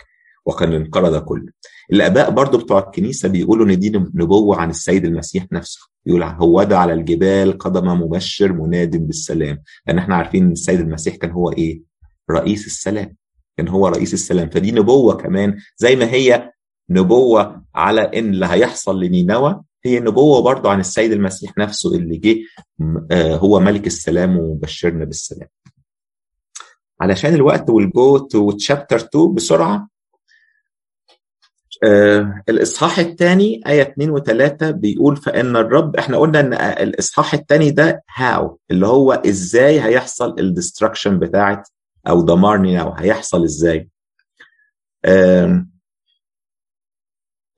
وكان انقرض كله. الآباء برضو بتوع الكنيسة بيقولوا إن دي نبوة عن السيد المسيح نفسه. يقول هو ده على الجبال قدم مبشر مناد بالسلام. لأن إحنا عارفين إن السيد المسيح كان هو إيه؟ رئيس السلام. كان هو رئيس السلام. فدي نبوة كمان زي ما هي نبوة على إن اللي هيحصل لنينوى هي نبوه برضو عن السيد المسيح نفسه اللي جه هو ملك السلام ومبشرنا بالسلام. علشان الوقت وال go to chapter 2 بسرعة آه الإصحاح الثاني آية 2 و3 بيقول فإن الرب إحنا قلنا إن الإصحاح الثاني ده how اللي هو إزاي هيحصل ال destruction بتاعت أو دمار نينوى هيحصل إزاي. آه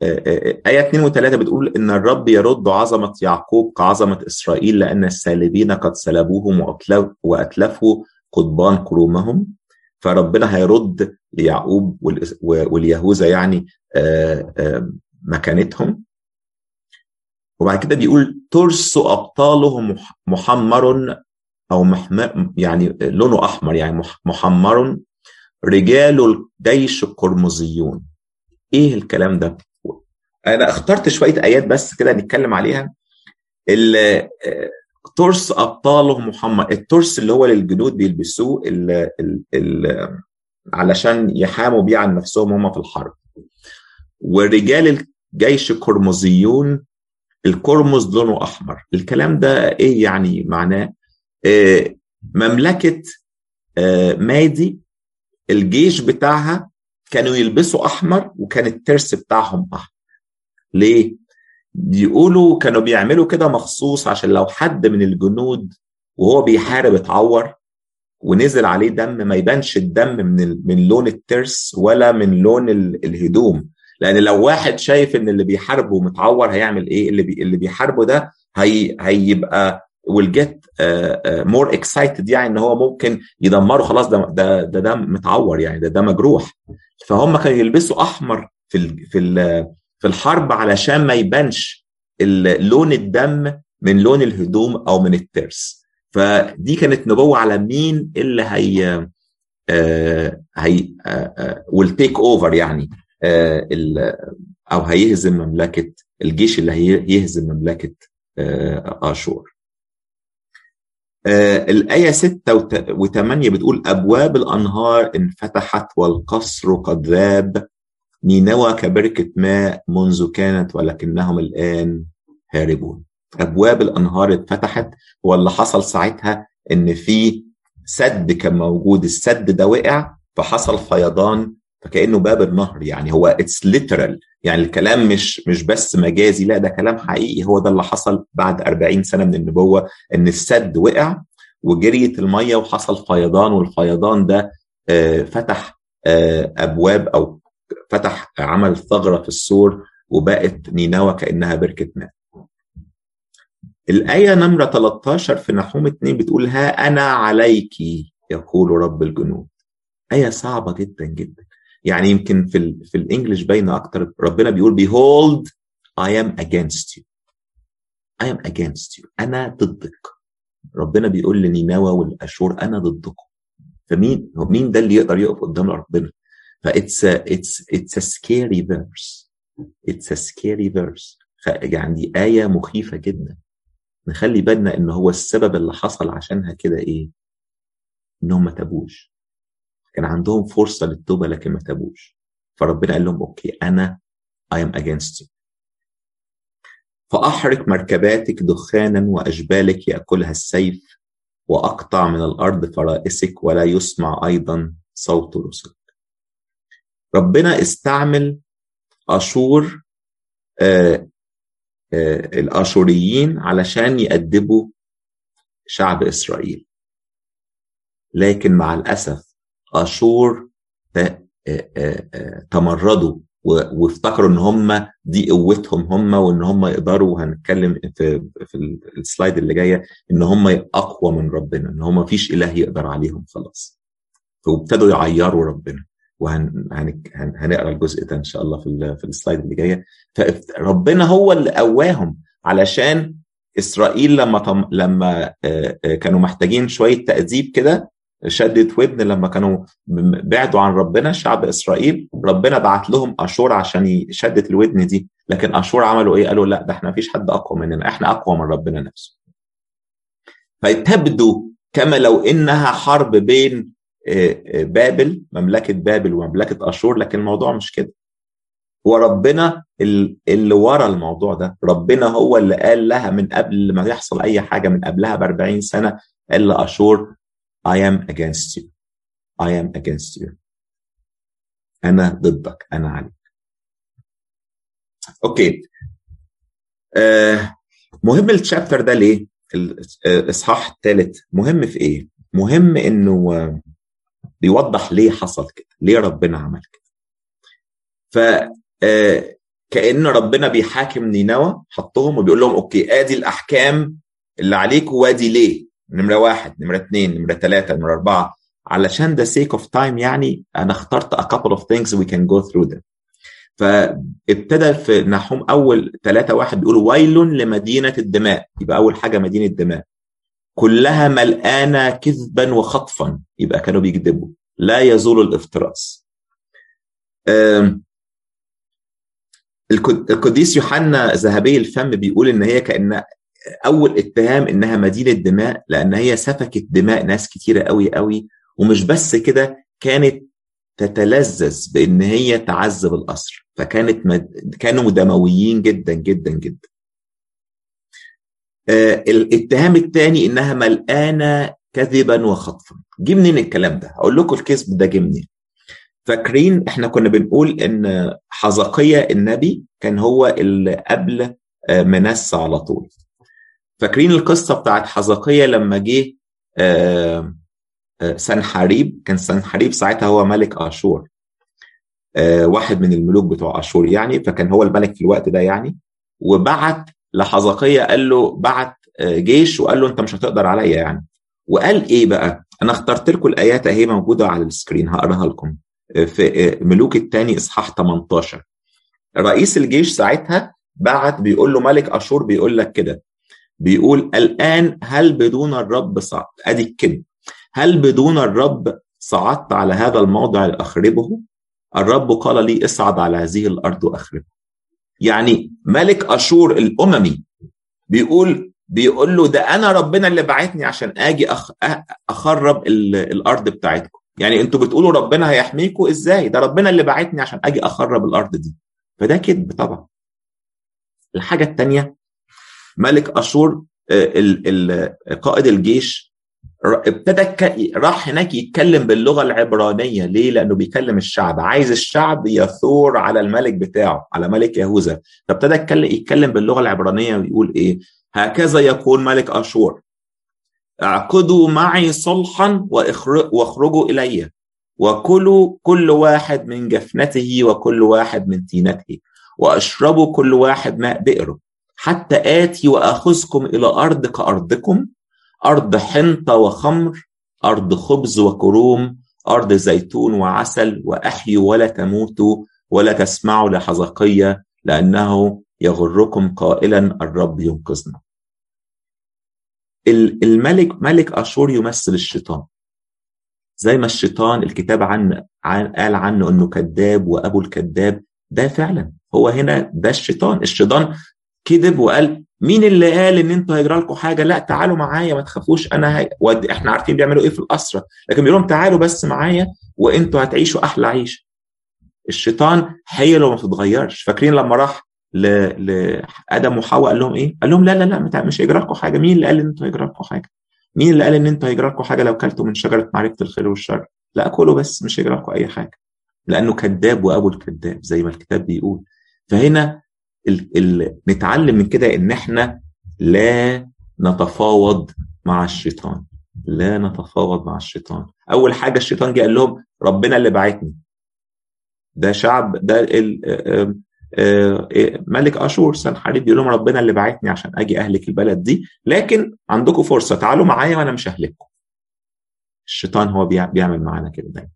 آية 2 و3 بتقول إن الرب يرد عظمة يعقوب كعظمة إسرائيل لأن السالبين قد سلبوهم وأتلفوا قضبان كرومهم. فربنا هيرد ليعقوب واليهوذا يعني مكانتهم. وبعد كده بيقول ترس أبطاله محمر أو محمر يعني لونه أحمر يعني محمر. رجال الجيش القرمزيون إيه الكلام ده؟ أنا اخترت شوية آيات بس كده نتكلم عليها. ترس أبطاله محمد الترس اللي هو للجنود بيلبسوه ال ال ال علشان يحاموا بيه عن نفسهم هم في الحرب. ورجال الجيش القرمزيون القرمز لونه أحمر. الكلام ده إيه يعني معناه؟ آه مملكة آه مادي الجيش بتاعها كانوا يلبسوا أحمر وكان الترس بتاعهم أحمر. ليه؟ بيقولوا كانوا بيعملوا كده مخصوص عشان لو حد من الجنود وهو بيحارب اتعور ونزل عليه دم ما يبانش الدم من من لون الترس ولا من لون الهدوم. لأن لو واحد شايف إن اللي بيحاربه متعور هيعمل إيه؟ اللي بي اللي بيحاربه ده هي هيبقى will get uh, uh, more excited يعني إن هو ممكن يدمره. خلاص ده ده ده, ده متعور يعني ده ده مجروح فهم كانوا يلبسوا أحمر في ال في ال في الحرب علشان ما يبانش لون الدم من لون الهدوم أو من الترس. فدي كانت نبوة على مين اللي هي آه هي will take over يعني آه أو هيهزم مملكة الجيش اللي هيهزم مملكة آه آشور. الآية 6 و8 بتقول أبواب الأنهار انفتحت والقصر قد ذاب. نينوى كبركة ماء منذ كانت ولكنهم الآن هاربون. أبواب الأنهار اتفتحت واللي حصل ساعتها إن في سد كان موجود. السد ده وقع فحصل فيضان فكأنه باب النهر يعني. هو it's literal يعني الكلام مش مش بس مجازي لا ده كلام حقيقي. هو ده اللي حصل بعد 40 سنة من النبوة إن السد وقع وجريت المية وحصل فيضان والفيضان ده فتح أبواب أو فتح عمل ثغرة في السور وبقت نينوى كأنها بركة ماء الآية نمرة 13 في نحوم 2 بتقول ها أنا عليك يقول رب الجنود. آية صعبة جدا جدا. يعني يمكن في في الإنجليش باينة أكتر. ربنا بيقول behold I am against you. I am against you. أنا ضدك. ربنا بيقول لنينوى والأشور أنا ضدكم. فمين؟ مين ده اللي يقدر يقف قدام ربنا؟ ف it's it's it's verse. It's a scary verse. يعني آية مخيفة جدا. نخلي بالنا إن هو السبب اللي حصل عشانها كده إيه؟ انهم ما تابوش. كان عندهم فرصة للتوبة لكن ما تابوش. فربنا قال لهم okay أنا I am against you. فأحرق مركباتك دخانا وأجبالك يأكلها السيف وأقطع من الأرض فرائسك ولا يسمع أيضا صوت رسلك. ربنا استعمل أشور آه آه الأشوريين علشان يأدبوا شعب إسرائيل. لكن مع الأسف أشور تمردوا وافتكروا إن هم دي قوتهم هم وإن هم يقدروا وهنتكلم في في السلايد اللي جاية إن هم أقوى من ربنا إن هم مفيش إله يقدر عليهم خلاص. وابتدوا يعيروا ربنا. وهنقرا الجزء ده إن شاء الله في في السلايد اللي جاية. فربنا هو اللي قواهم علشان إسرائيل لما طم... لما كانوا محتاجين شوية تأديب كده شدت ودن لما كانوا بعدوا عن ربنا شعب إسرائيل ربنا بعت لهم أشور عشان يشدت الودن دي. لكن أشور عملوا إيه؟ قالوا لا ده إحنا مفيش حد أقوى مننا. إحنا أقوى من ربنا نفسه. فتبدو كما لو إنها حرب بين بابل مملكة بابل ومملكة أشور لكن الموضوع مش كده. هو ربنا اللي ورا الموضوع ده ربنا هو اللي قال لها من قبل ما يحصل أي حاجة من قبلها ب 40 سنة قال لأشور I am against you. I am against you. أنا ضدك. أنا عليك. okay. آه مهم ال chapter ده ليه؟ الإصحاح الثالث مهم في إيه؟ مهم إنه بيوضح ليه حصل كده ليه ربنا عمل كده. ف كأن ربنا بيحاكم نينوى حطهم وبيقول لهم okay آدي الأحكام اللي عليكم وآدي ليه؟ نمرة واحد نمرة اثنين نمرة ثلاثة نمرة أربعة. علشان the sake of time يعني أنا اخترت a couple of things we can go through them. فابتدى في نحوم أول ثلاثة واحد بيقول ويل لمدينة الدماء. يبقى أول حاجة مدينة دماء كلها ملآنة كذبا وخطفا. يبقى كانوا بيكذبوا. لا يزول الافتراس. القديس يوحنا ذهبي الفم بيقول إن هي كأن أول اتهام إنها مدينة دماء لأن هي سفكت دماء ناس كتيرة قوي قوي ومش بس كده كانت تتلذذ بإن هي تعذب الاسر فكانت مد... كانوا دمويين جدا جدا جدا. الاتهام الثاني إنها ملقانه كذبا وخطفا. جه منين الكلام ده؟ أقول لكم الكذب ده جه منين. فاكرين إحنا كنا بنقول إن حزقية النبي كان هو اللي قبل منسى على طول. فاكرين القصة بتاعت حزقية لما جه سنحاريب كان سنحاريب ساعتها هو ملك أشور. واحد من الملوك بتوع أشور يعني فكان هو الملك في الوقت ده يعني. وبعت لحزقية قال له بعت جيش وقال له أنت مش هتقدر عليا يعني. وقال إيه بقى؟ أنا اخترت لكم الآيات أهي موجودة على السكرين هقراها لكم. في ملوك الثاني إصحاح 18 رئيس الجيش ساعتها بعت بيقول له ملك أشور بيقول لك كده. بيقول الآن هل بدون الرب صعد أدي الكذب هل بدون الرب صعدت على هذا الموضع لأخربه؟ الرب قال لي اصعد على هذه الأرض واخربه يعني ملك أشور الأممي بيقول بيقول له ده أنا ربنا اللي بعتني عشان آجي. أخرب الأرض بتاعتكم. يعني أنتوا بتقولوا ربنا هيحميكم إزاي؟ ده ربنا اللي بعتني عشان آجي أخرب الأرض دي. فده كذب طبعا. الحاجة الثانية ملك أشور قائد الجيش ابتدى راح هناك يتكلم باللغة العبرانية. ليه؟ لأنه بيكلم الشعب. عايز الشعب يثور على الملك بتاعه على ملك يهوذا. فابتدى يتكلم باللغة العبرانية ويقول إيه؟ هكذا يقول ملك أشور. اعقدوا معي صلحا واخرجوا إلي. وكلوا كل واحد من جفنته وكل واحد من تينته. وأشربوا كل واحد ماء بئره. حتى آتي وأخذكم إلى أرض كأرضكم. أرض حنطة وخمر أرض خبز وكروم أرض زيتون وعسل واحيوا ولا تموتوا ولا تسمعوا لحزقيه لأنه يغركم قائلا الرب ينقذنا. الملك ملك أشور يمثل الشيطان. زي ما الشيطان الكتاب عن, عن قال عنه إنه كذاب وأبو الكذاب ده فعلا هو هنا ده الشيطان. الشيطان كذب وقال مين اللي قال إن أنتوا هيجرى لكم حاجة لا تعالوا معايا ما تخافوش أنا. ود... إحنا عارفين بيعملوا إيه في الاسره لكن بيقول لهم تعالوا بس معايا وأنتوا هتعيشوا أحلى عيشه الشيطان حيله ما بتتغيرش فاكرين لما راح ل... لآدم وحواء قال لهم إيه؟ قال لهم لا لا لا مش هيجرى لكم حاجة، مين اللي قال إن أنتوا هيجرى لكم حاجة؟ مين اللي قال إن أنتوا هيجرى لكم حاجة لو كلتوا من شجرة معرفة الخير والشر؟ لا كلوا بس مش هيجرى لكم أي حاجة. لأنه كذاب وأبو الكذاب زي ما الكتاب بيقول. فهنا ال... ال... نتعلم من كده إن إحنا لا نتفاوض مع الشيطان. لا نتفاوض مع الشيطان. أول حاجة الشيطان جه قال لهم ربنا اللي بعتني. ده شعب ده ال... ملك أشور سنحارب بيقول لهم ربنا اللي بعتني عشان أجي أهلك البلد دي لكن عندكم فرصة تعالوا معايا وأنا مش ههلككم الشيطان هو بيعمل معانا كده دايما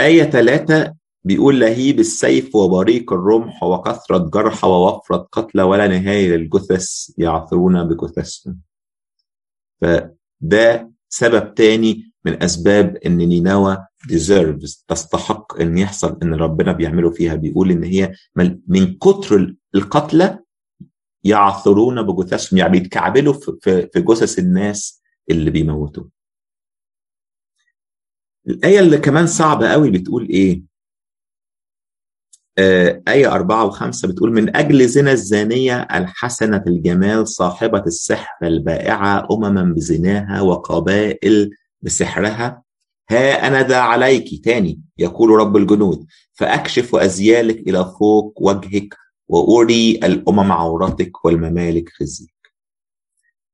آية ثلاثة بيقول لهيب السيف وبريق الرمح وكثرة جرحى ووفرة قتلى ولا نهاية للجثث يعثرون بجثثهم فده سبب تاني من أسباب إن نينوى deserves تستحق إن يحصل إن ربنا بيعمله فيها. بيقول إن هي من كتر القتلى يعثرون بجثثهم يعني بيتكعبلوا في جثث الناس اللي بيموتوا. الآية اللي كمان صعبة قوي بتقول إيه؟ آية أربعة وخمسة بتقول من أجل زنا الزانية الحسنة الجمال صاحبة السحر البائعة أمما بزناها وقبائل بسحرها. ها أنا ذا عليك. تاني يقول رب الجنود فأكشف أزيالك إلى فوق وجهك وأري الأمم عورتك والممالك خزيك.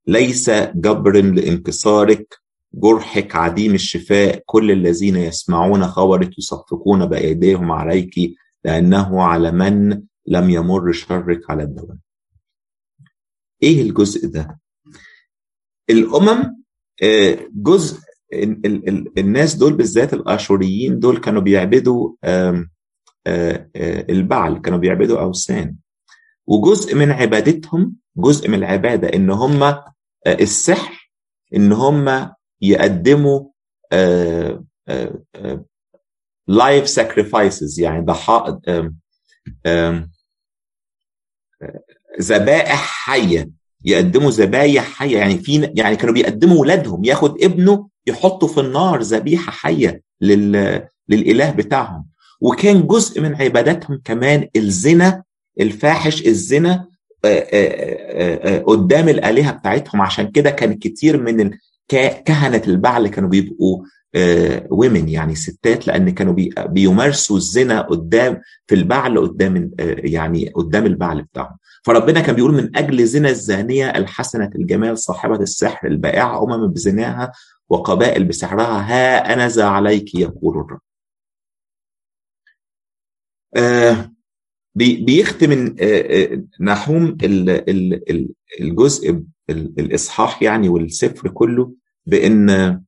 ليس جبر لانكسارك جرحك عديم الشفاء. كل الذين يسمعون خبرك يصفقون بأيديهم عليك. لأنه على من لم يمر شرك على الدوام إيه الجزء ده؟ الأمم جزء الناس دول بالذات الآشوريين دول كانوا بيعبدوا البعل كانوا بيعبدوا أوثان وجزء من عبادتهم جزء من العبادة إن هم السحر إن هم يقدموا live sacrifices يعني ضحايا ذبائح حية يقدموا ذبايح حية. يعني في يعني كانوا بيقدموا ولادهم ياخد ابنه يحطه في النار ذبيحة حية لل للإله بتاعهم. وكان جزء من عباداتهم كمان الزنا الفاحش الزنا قدام الآلهة بتاعتهم. عشان كده كان كتير من كهنة البعل كانوا بيبقوا ومن يعني ستات لأن كانوا بي بيمارسوا الزنا قدام في البعل قدام يعني قدام البعل بتاعهم. فربنا كان بيقول من أجل زنا الزانية الحسنة الجمال صاحبة السحر البائعة أمم بزناها وقبائل بسحرها ها أنا ذا عليك يقول الرب. آه بيختم نحوم الجزء الإصحاح يعني والسفر كله بإن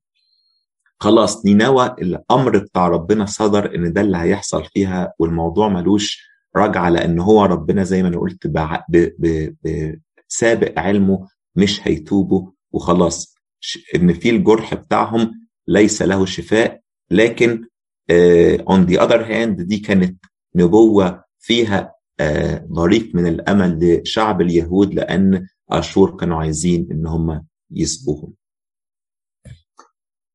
خلاص نينوى الأمر بتاع ربنا صدر إن ده اللي هيحصل فيها والموضوع ملوش رجعة لأن هو ربنا زي ما أنا قلت بسابق علمه مش هيتوبوا وخلاص. إن في الجرح بتاعهم ليس له شفاء لكن on the other hand دي كانت نبوة فيها بريق من الأمل لشعب اليهود لأن أشور كانوا عايزين إن هم يسبوهم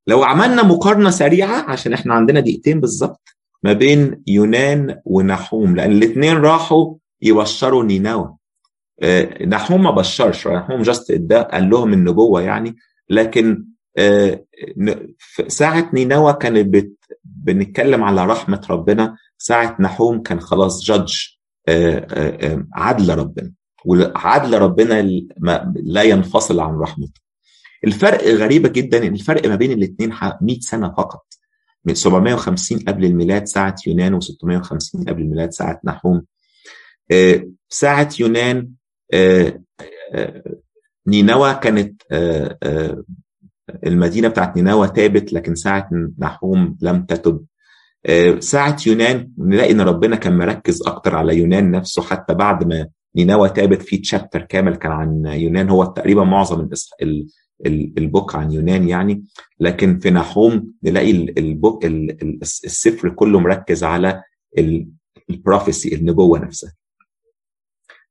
لو عملنا مقارنة سريعة عشان إحنا عندنا دقيقتين بالظبط ما بين يونان ونحوم لأن الاثنين راحوا يبشروا نينوى. آه نحوم ما بشرش نحوم جاست قال لهم النبوة يعني لكن آه ساعة نينوى كانت بت بنتكلم على رحمة ربنا ساعة نحوم كان خلاص جادج آه عدل ربنا وعدل ربنا لا ينفصل عن رحمته. الفرق غريبة جدا إن الفرق ما بين الاثنين 100 سنة فقط. من 750 قبل الميلاد ساعة يونان و650 قبل الميلاد ساعة نحوم. ساعة يونان نينوى كانت المدينة بتاعت نينوى تابت لكن ساعة نحوم لم تتب. ساعة يونان نلاقي إن ربنا كان مركز أكتر على يونان نفسه حتى بعد ما نينوى تابت في chapter كامل كان عن يونان هو تقريبا معظم ال book عن يونان يعني. لكن في نحوم نلاقي ال book السفر كله مركز على ال prophecy النبوه نفسها.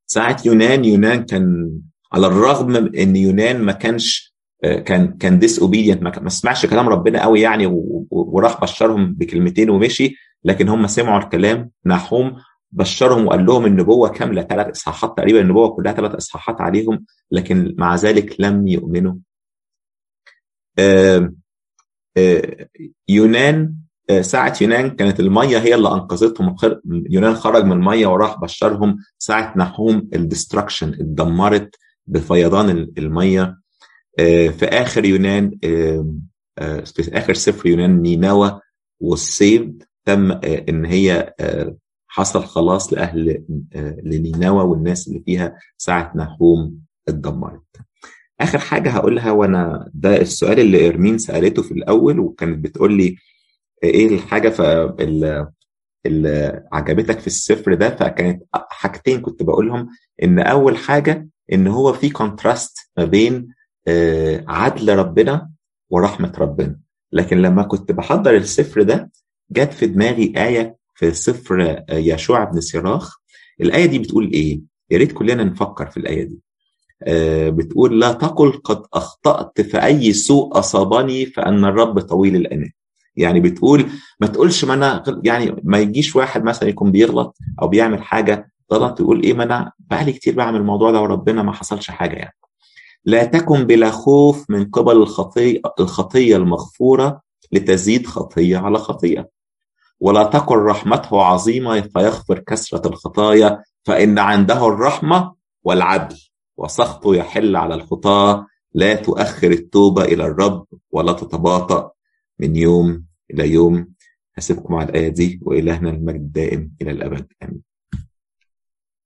ساعة يونان يونان كان على الرغم إن يونان ما كانش كان كان disobedient ما سمعش كلام ربنا قوي يعني وراح بشرهم بكلمتين ومشي. لكن هم سمعوا الكلام نحوم بشرهم وقال لهم النبوة كاملة ثلاث إصحاحات تقريبا النبوة كلها ثلاث إصحاحات عليهم. لكن مع ذلك لم يؤمنوا. يونان ساعة يونان كانت المية هي اللي أنقذتهم يونان خرج من المية وراح بشرهم ساعة نحوم الدستركشن اتدمرت بفيضان المية. في آخر يونان في آخر سفر يونان نينوى والسيفد تم إن هي حصل خلاص لأهل لنينوى والناس اللي فيها ساعة نحوم اتدمرت. آخر حاجة هقولها وأنا ده السؤال اللي إرمين سألته في الأول وكانت بتقول لي إيه الحاجة ف اللي عجبتك في السفر ده؟ فكانت حاجتين كنت بقولهم إن أول حاجة إن هو في كونتراست ما بين عدل ربنا ورحمة ربنا. لكن لما كنت بحضر السفر ده جت في دماغي آية في سفر يشوع بن سراخ الآية دي بتقول إيه؟ يا ريت كلنا نفكر في الآية دي. بتقول لا تقل قد أخطأت فأي سوء أصابني فأن الرب طويل الاناه يعني بتقول ما تقولش ما أنا يعني ما يجيش واحد مثلا يكون بيغلط أو بيعمل حاجة غلط يقول إيه ما أنا بقالي كتير بعمل الموضوع ده وربنا ما حصلش حاجة يعني. لا تكن بلا خوف من قبل الخطيه الخطية المغفورة لتزيد خطية على خطية. ولا تكن رحمته عظيمة فيغفر كثرة الخطايا فإن عنده الرحمة والعدل. وسخطه يحل على الخطاه لا تؤخر التوبة إلى الرب ولا تتباطأ من يوم إلى يوم. هسيبكم على الآية دي وإلهنا المجد دائم إلى الأبد. آمين.